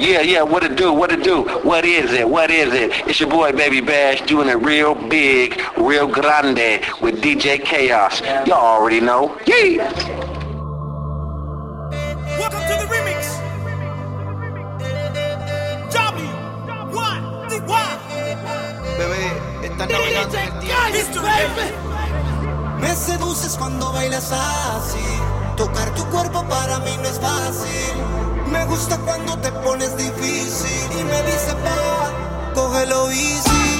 Yeah, yeah, what it do, what it do, what is it, what is it? It's your boy Baby Bash doing it real big, real grande with DJ Chaos. Y'all already know. yeah. Welcome to the remix. W1DY. Bebé, está navegando. Me seduces cuando bailas así. Tocar tu cuerpo para mí no es fácil. Me gusta cuando te pones difícil y me dice pa, cógelo easy.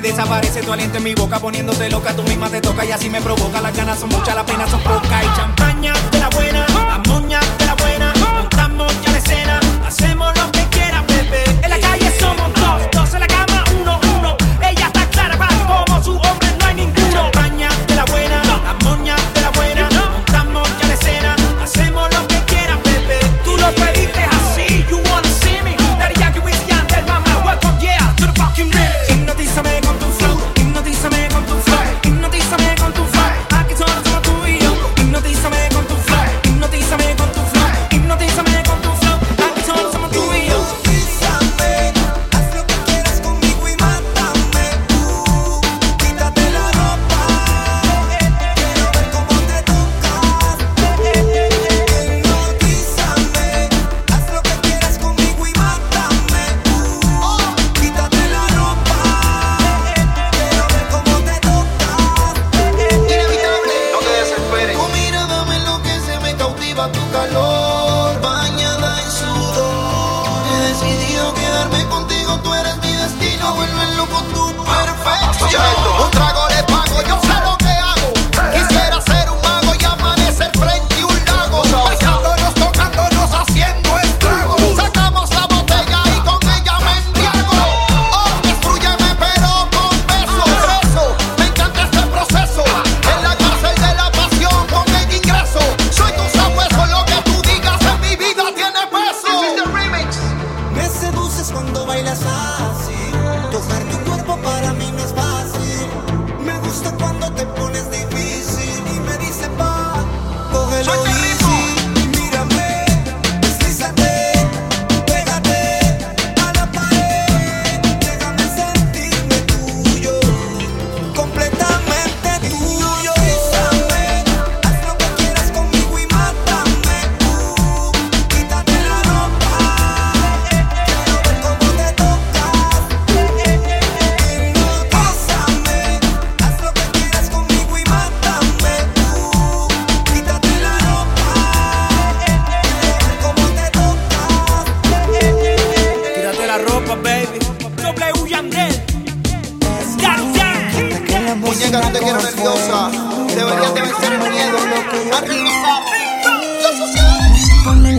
desaparece, tu aliento en mi boca poniéndote loca, tú misma te toca y así me provoca. Las ganas son muchas, las penas son pocas y champaña de la buena, la de la buena.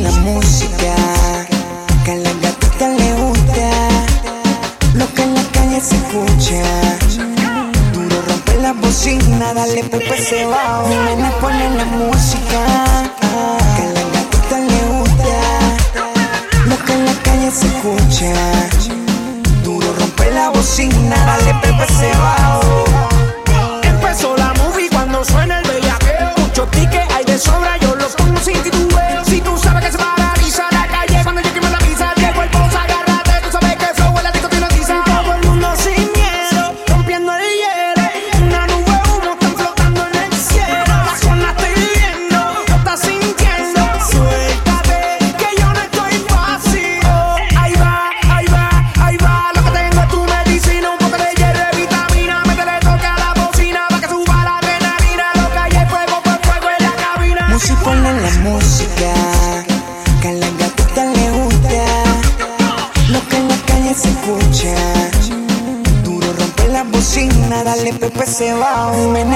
la música, que a la gatita le gusta, lo que en la calle se escucha. Duro rompe la bocina, dale Pepe se va, me pone la música, que a la gatita le gusta, lo que en la calle se escucha. Duro rompe la bocina, dale Pepe se va. say wow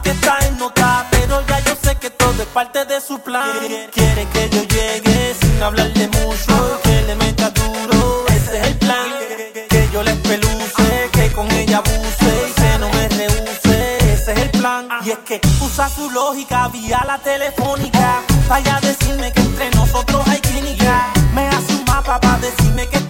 que está en nota, pero ya yo sé que todo es parte de su plan. Quieren que yo llegue sin hablarle mucho, que le meta duro, ese es el plan. Que yo les peluce, que con ella abuse y se no me rehuse, ese es el plan. Y es que usa su lógica vía la telefónica, vaya a decirme que entre nosotros hay clínica. Me hace un mapa para decirme que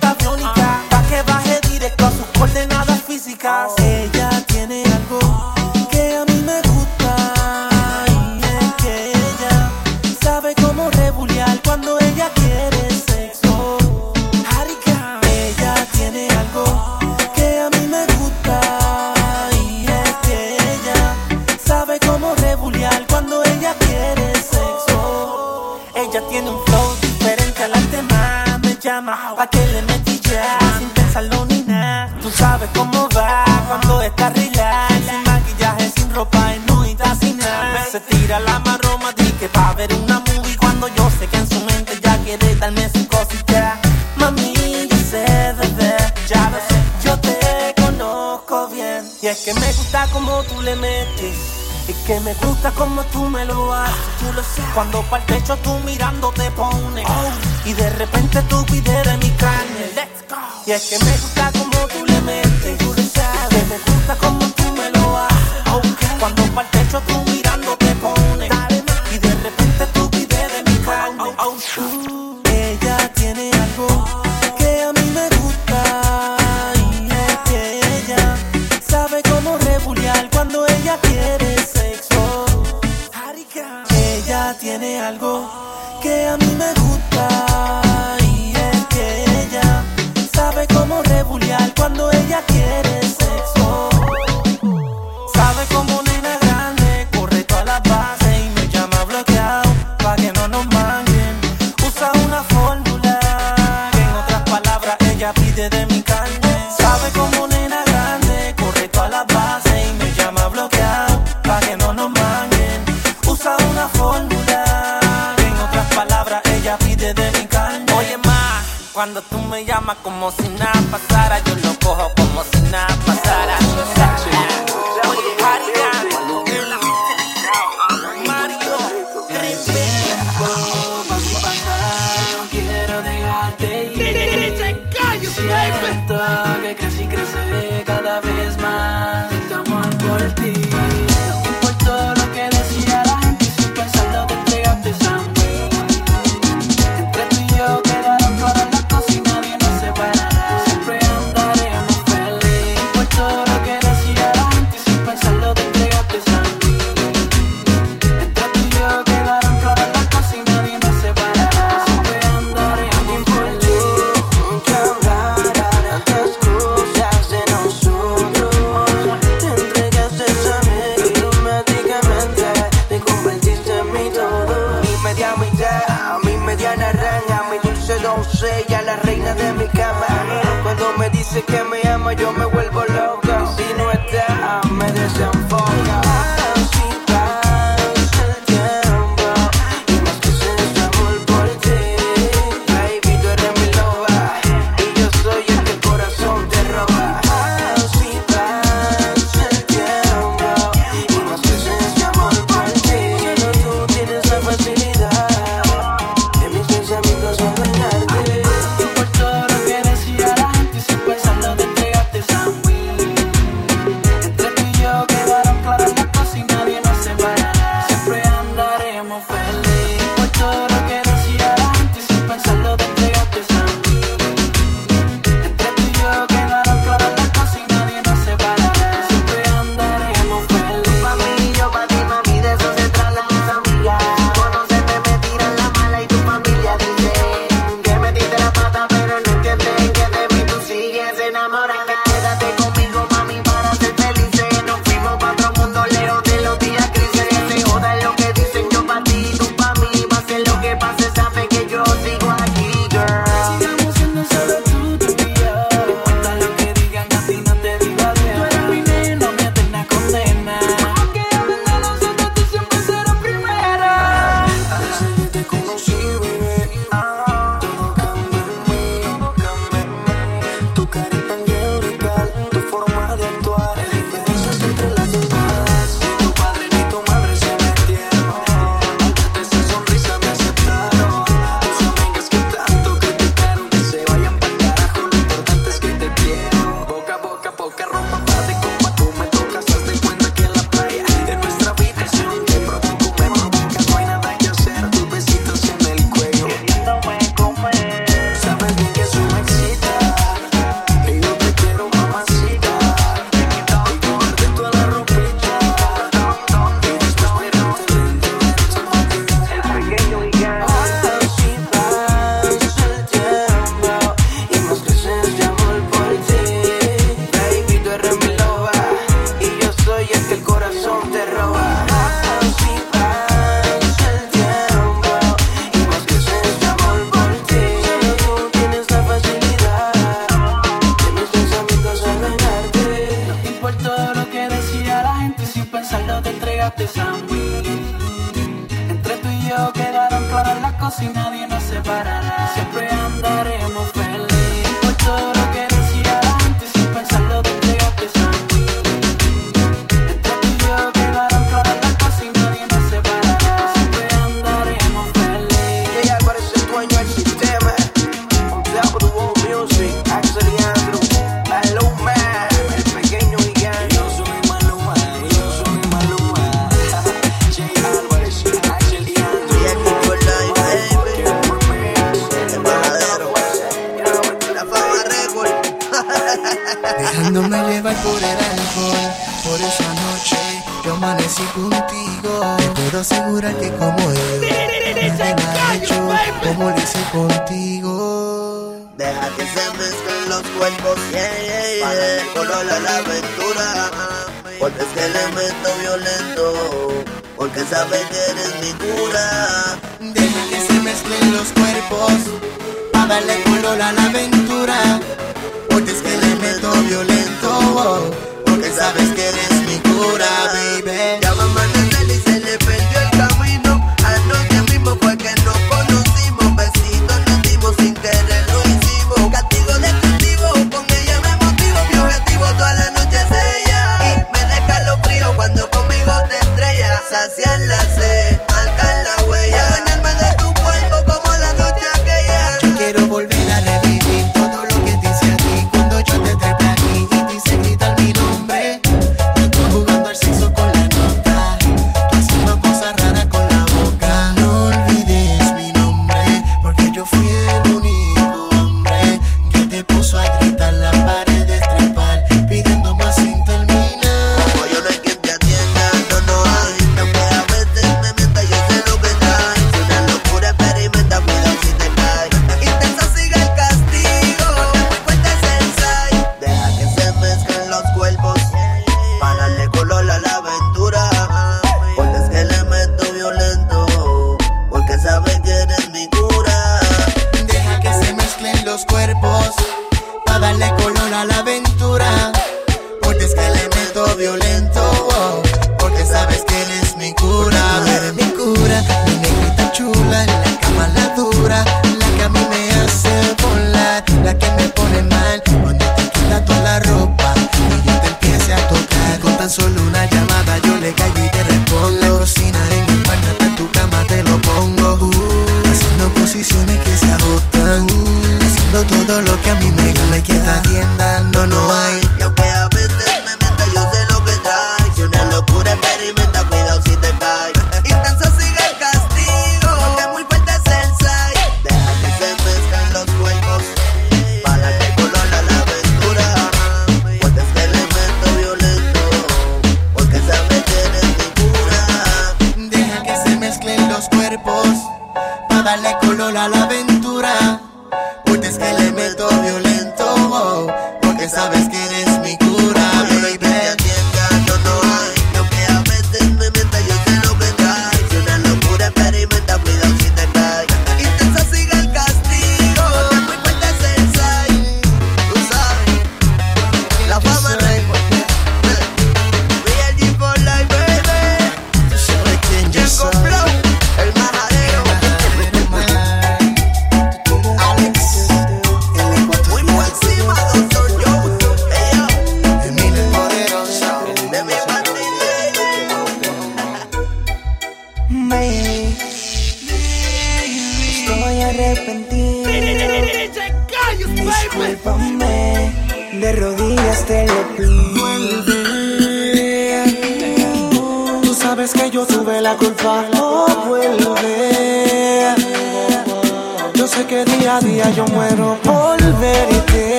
gusta como tú me lo haces. Tú lo sabes. Cuando para el techo tú mirando te pones. Oh. Y de repente tú pides de mi carne. Let's go. Y es que me gusta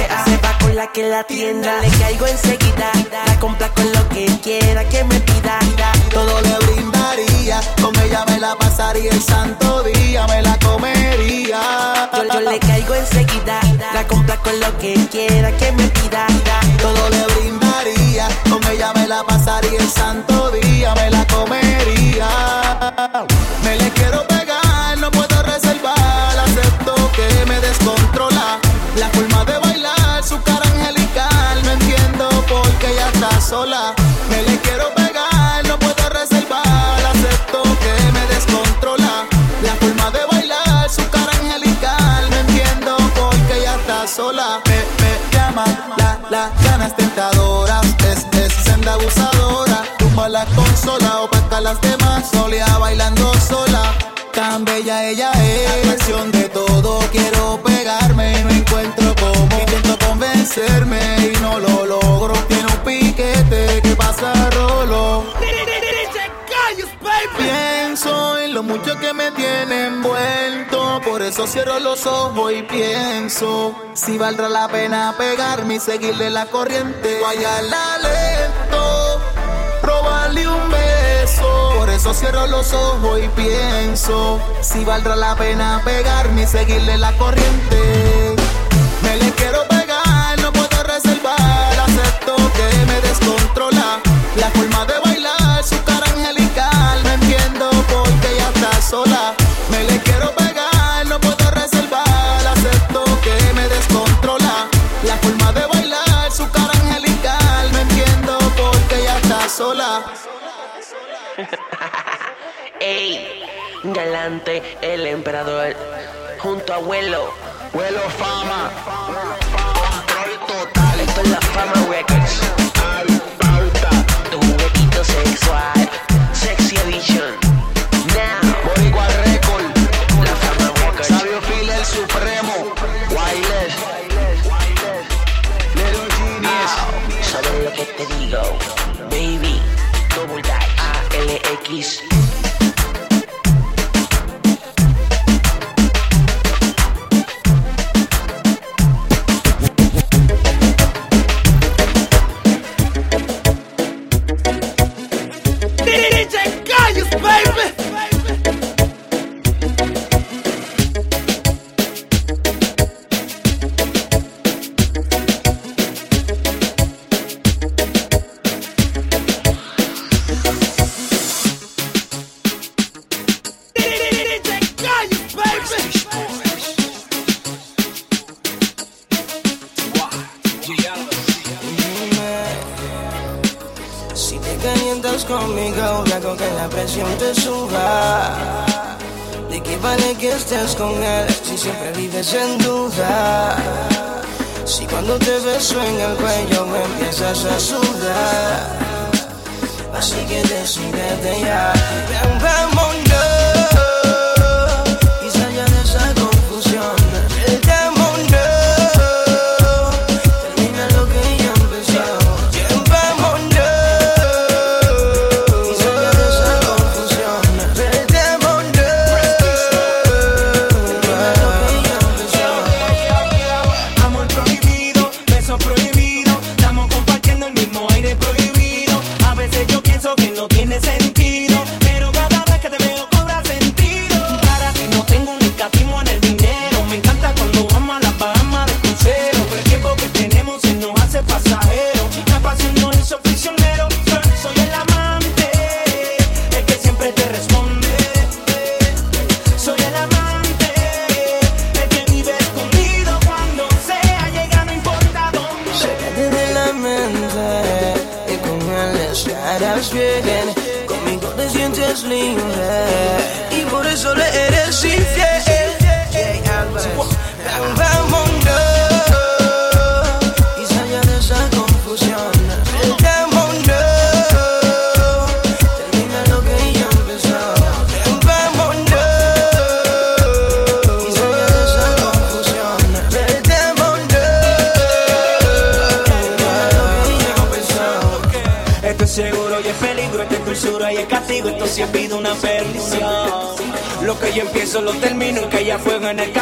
molesta. Se va con la que la tienda. Le caigo enseguida. La compra con lo que quiera que me pida. Todo le brindaría, con ella me la pasaría el santo día, me la comería. Yo, yo le caigo enseguida. La compra con lo que quiera que me pida. Todo le brindaría, con ella me la pasaría el santo día, me la comería. Sola. Me le quiero pegar, no puedo reservar, acepto que me descontrola. La forma de bailar, su cara angelical, no entiendo por qué ella está sola. Me, me llama la, las ganas tentadoras, es, es senda abusadora. Tumba la consola, opaca las demás, solea bailando sola. Tan bella ella es, pasión de todo, quiero pegarme no encuentro cómo. Intento convencerme lo mucho que me tiene envuelto, por eso cierro los ojos y pienso si valdrá la pena pegarme y seguirle la corriente. Vaya la lento, robarle un beso. Por eso cierro los ojos y pienso si valdrá la pena pegarme y seguirle la corriente. Me le quiero pegar, no puedo reservar, acepto que me descontrola. La forma de galante, el emperador. Junto a abuelo. Vuelo fama. Esto es la fama records. Tu juguetito sexual. Sexy edition. Now. Boricua Record. La fama records. Sabio Phil el Supremo. Wireless. Little Genius. ¿Sabes lo que te digo? Baby. Double dash. A-L-X. Beso en no Lo que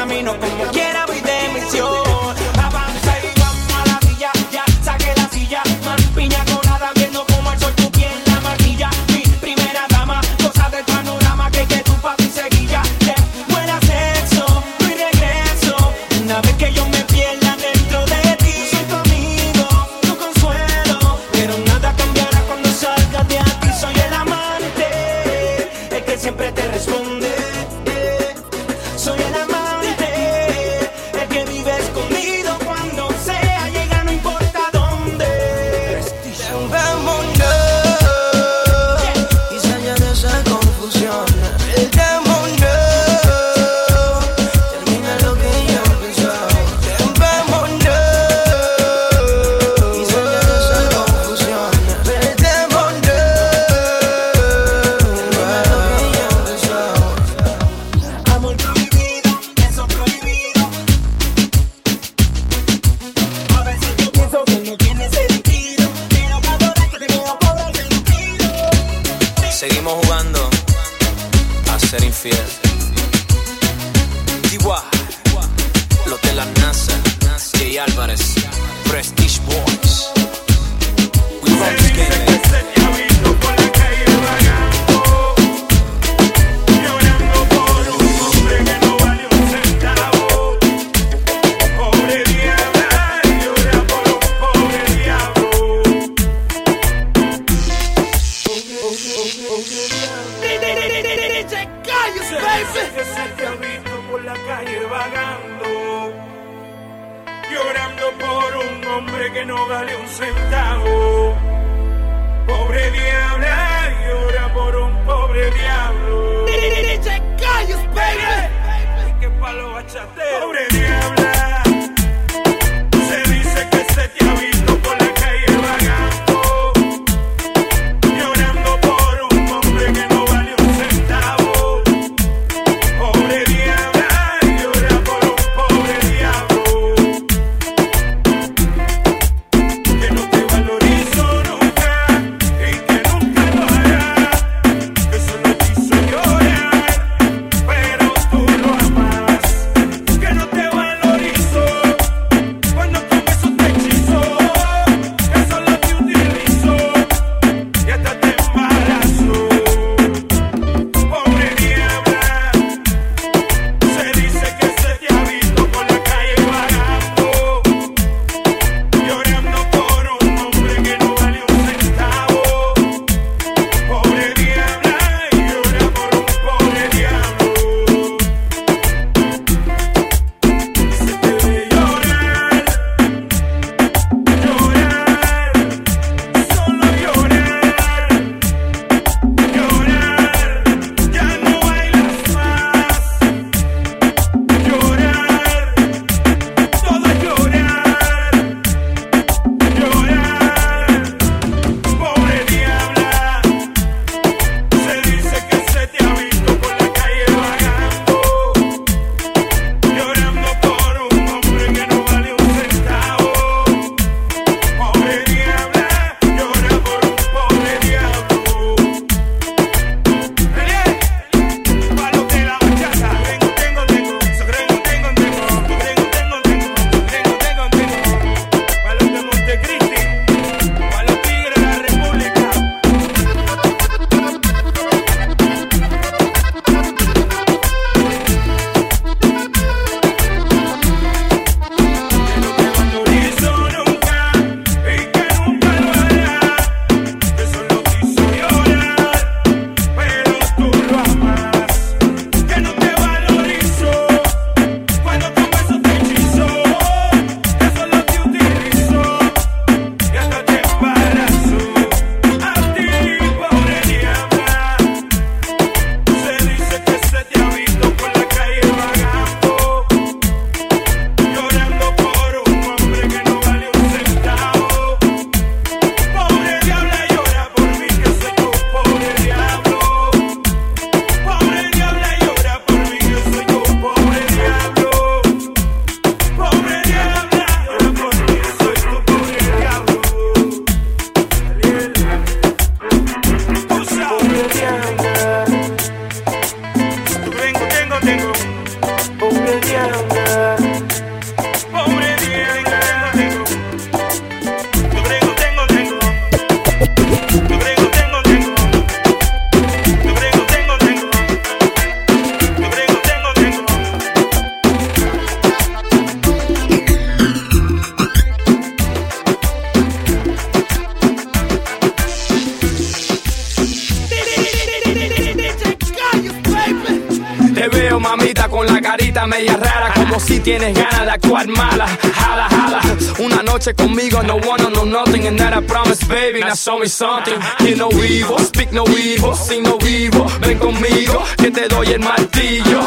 show me something. Que no vivo, speak no vivo, si no vivo, ven conmigo, que te doy el martillo.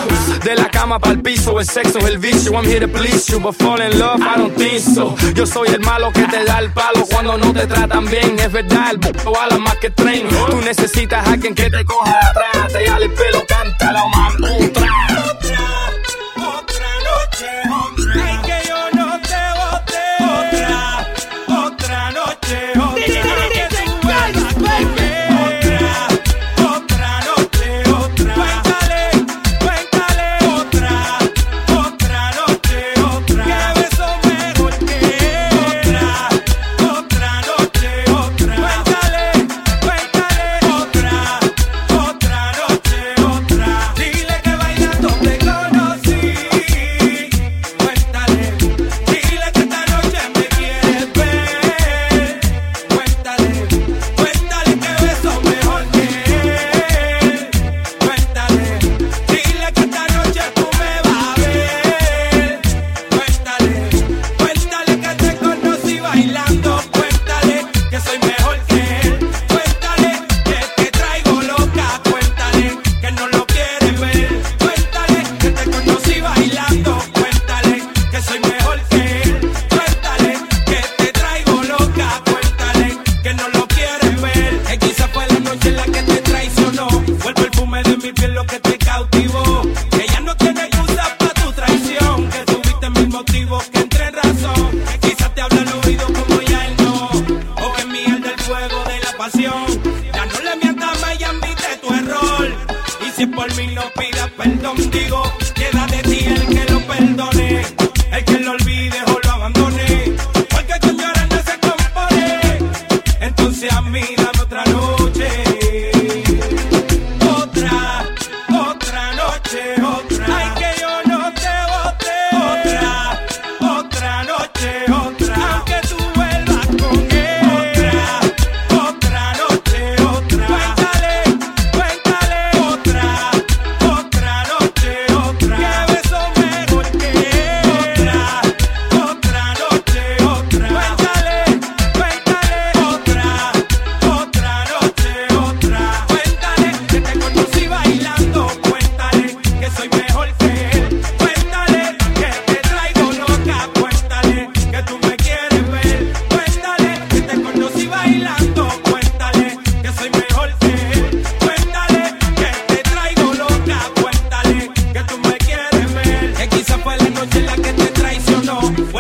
De la cama pa'l piso, el sexo es el vicio. I'm here to please you, but fall in love, I don't think so. Yo soy el malo que te da el palo cuando no te tratan bien. Es verdad, el buco a la más que tren. Tú necesitas a alguien que te coja de atrás, te jale el pelo, cántalo, man, un.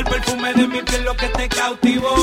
El perfume de mi piel lo que te cautivó.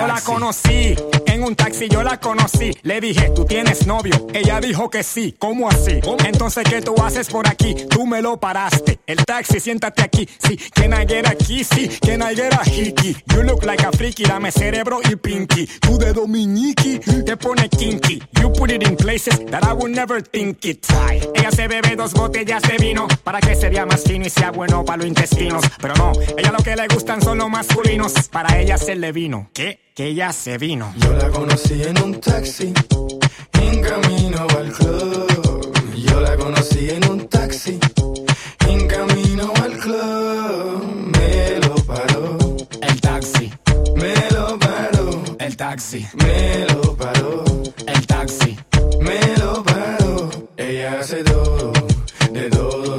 yo la conocí. En un taxi yo la conocí. Le dije, tú tienes novio. Ella dijo que sí. ¿Cómo así? Entonces, ¿qué tú haces por aquí? Tú me lo paraste. El taxi, siéntate aquí. Sí, can I get a kissy? Can I get a hickey? You look like a freaky. Dame cerebro y pinky. Tú de dominiki te pone kinky. You put it in places that I would never think it. Ay, ella se bebe dos botellas de vino para que se vea más fino y sea bueno para los intestinos. Pero no, ella lo que le gustan son los masculinos. Para ella se le vino. ¿Qué? ella se vino. Yo la conocí en un taxi, en camino al club. Yo la conocí en un taxi, en camino al club. Me lo paró. El taxi. Me lo paró. El taxi. Me lo paró. El taxi. Me lo paró. Ella hace todo, de todo,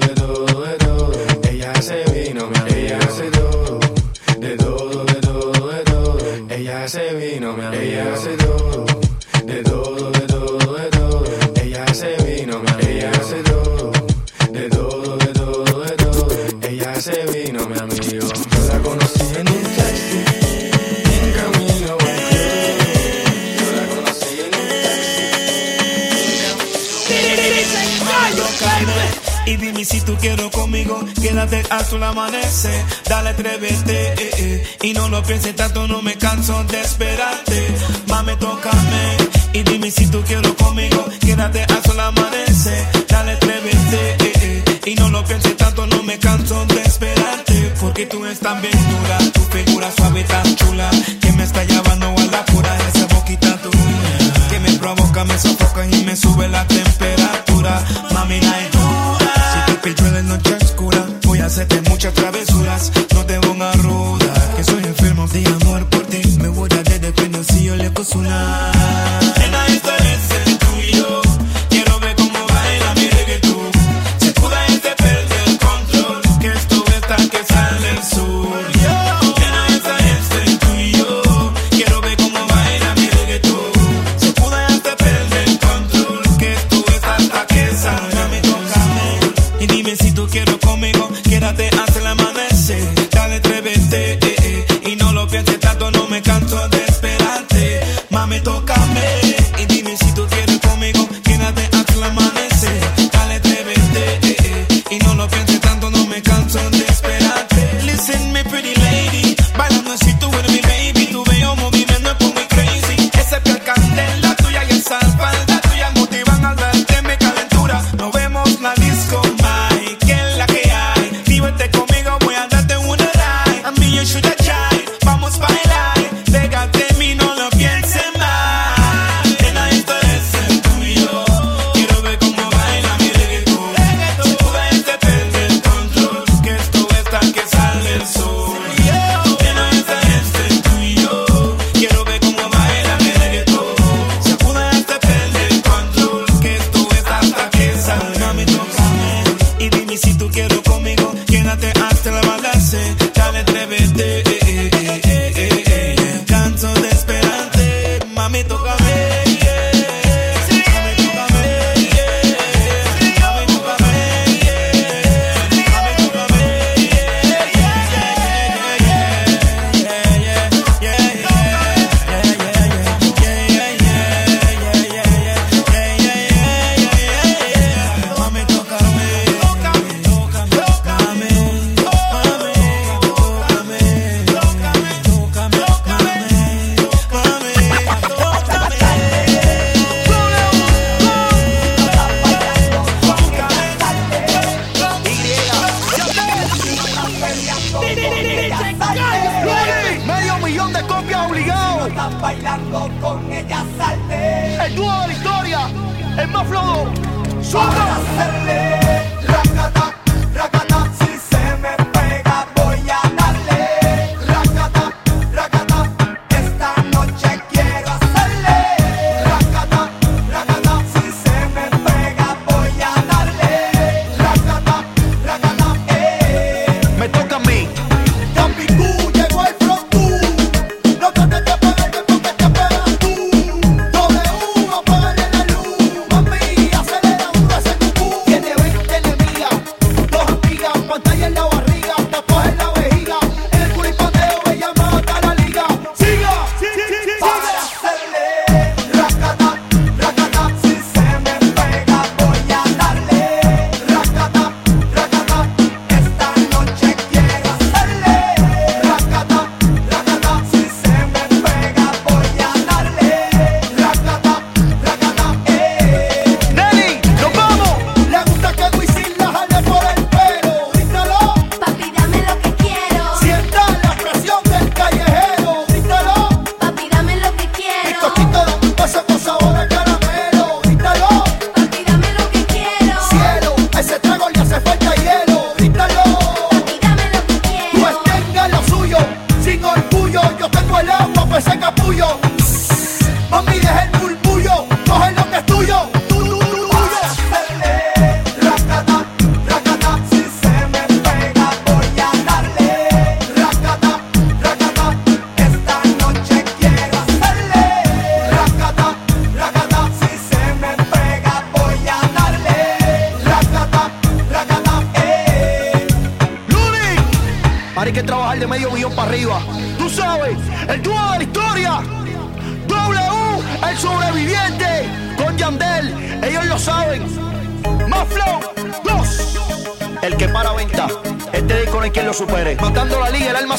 Ella se vino, mi. Ella hace todo, de todo, de todo, de todo. Ella se vino, mi. Ella hace todo. Y dime si tú quieres conmigo, quédate hasta el amanecer. Dale, atrévete, eh, eh. Y no lo pienses tanto, no me canso de esperarte. Mame, tócame. Y dime si tú quieres conmigo, quédate hasta el amanecer. Dale, atrévete, eh, eh. Y no lo pienses tanto, no me canso de esperarte. Porque tú eres tan bien dura, tu figura suave tan chula. Que me está llevando a la pura esa boquita tuya. Que me provoca, me sofoca y me sube la temperatura.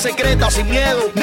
Secreta, sin miedo.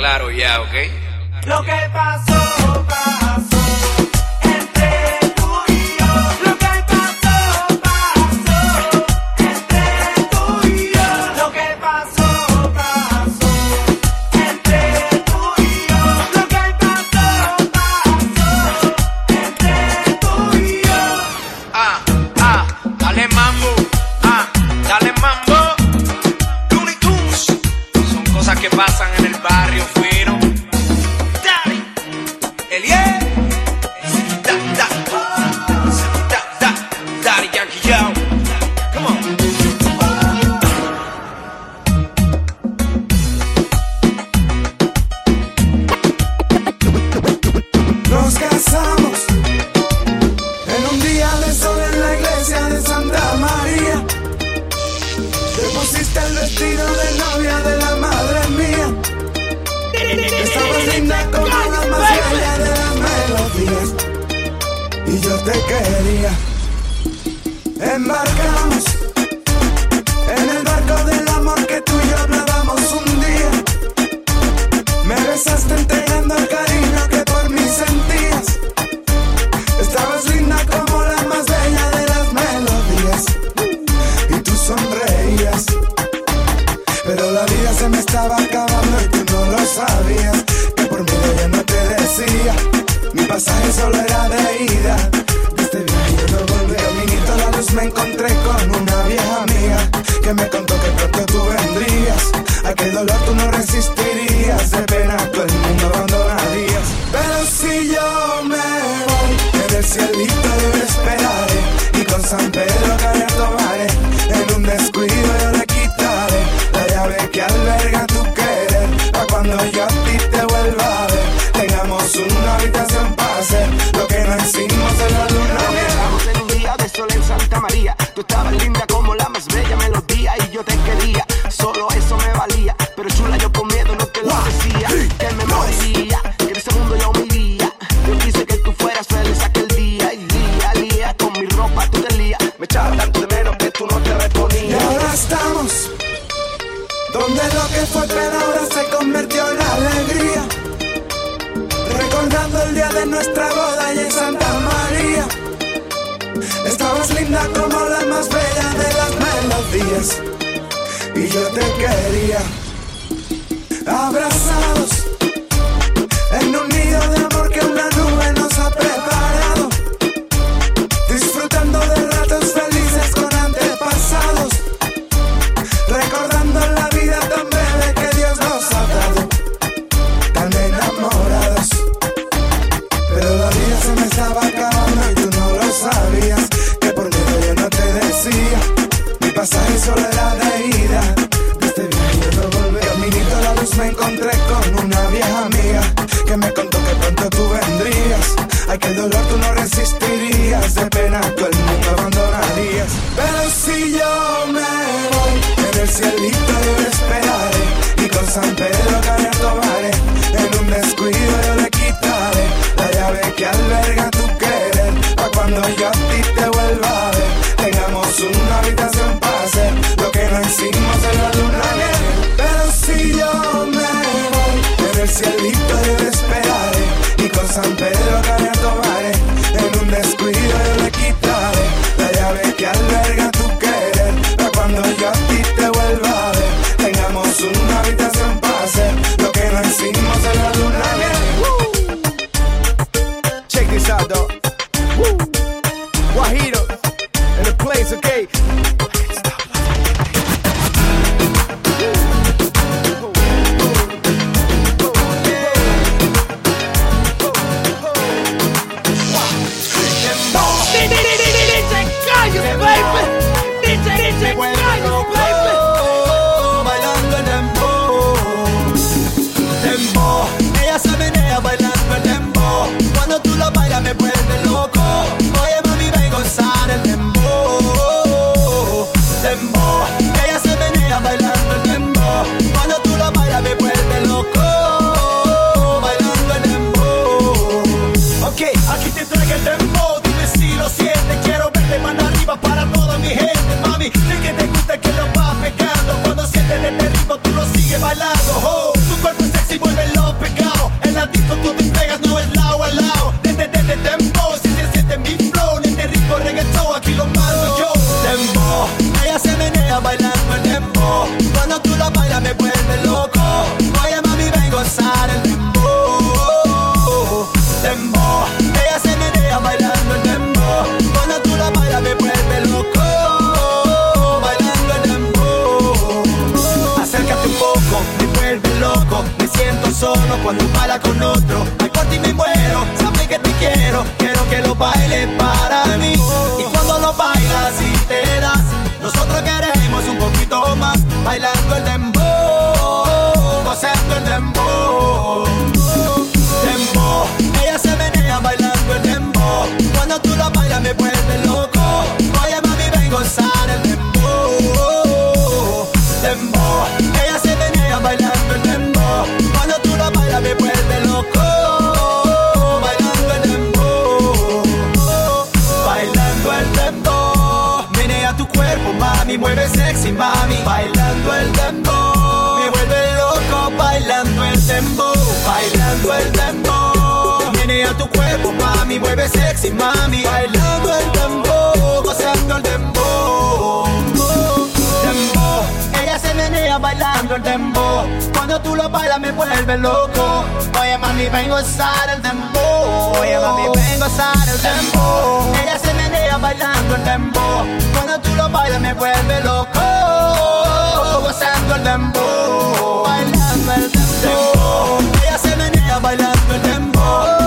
Claro ya, ¿ok? ti te vuelva a ver. Tengamos una habitación para hacer lo que no encima cuerpo, mami, mueve sexy, mami. Bailando el dembow, gozando el dembow. Dembow, ella se menea bailando el dembow. Cuando tú lo bailas me vuelve loco. Oye, mami, vengo a usar el dembow. Oye, mami, vengo a usar el dembow. Ella se menea bailando el dembow. Cuando tú lo bailas me vuelve loco. Gozando el dembow. Bailando el dembow. Ella se menea bailando el dembow.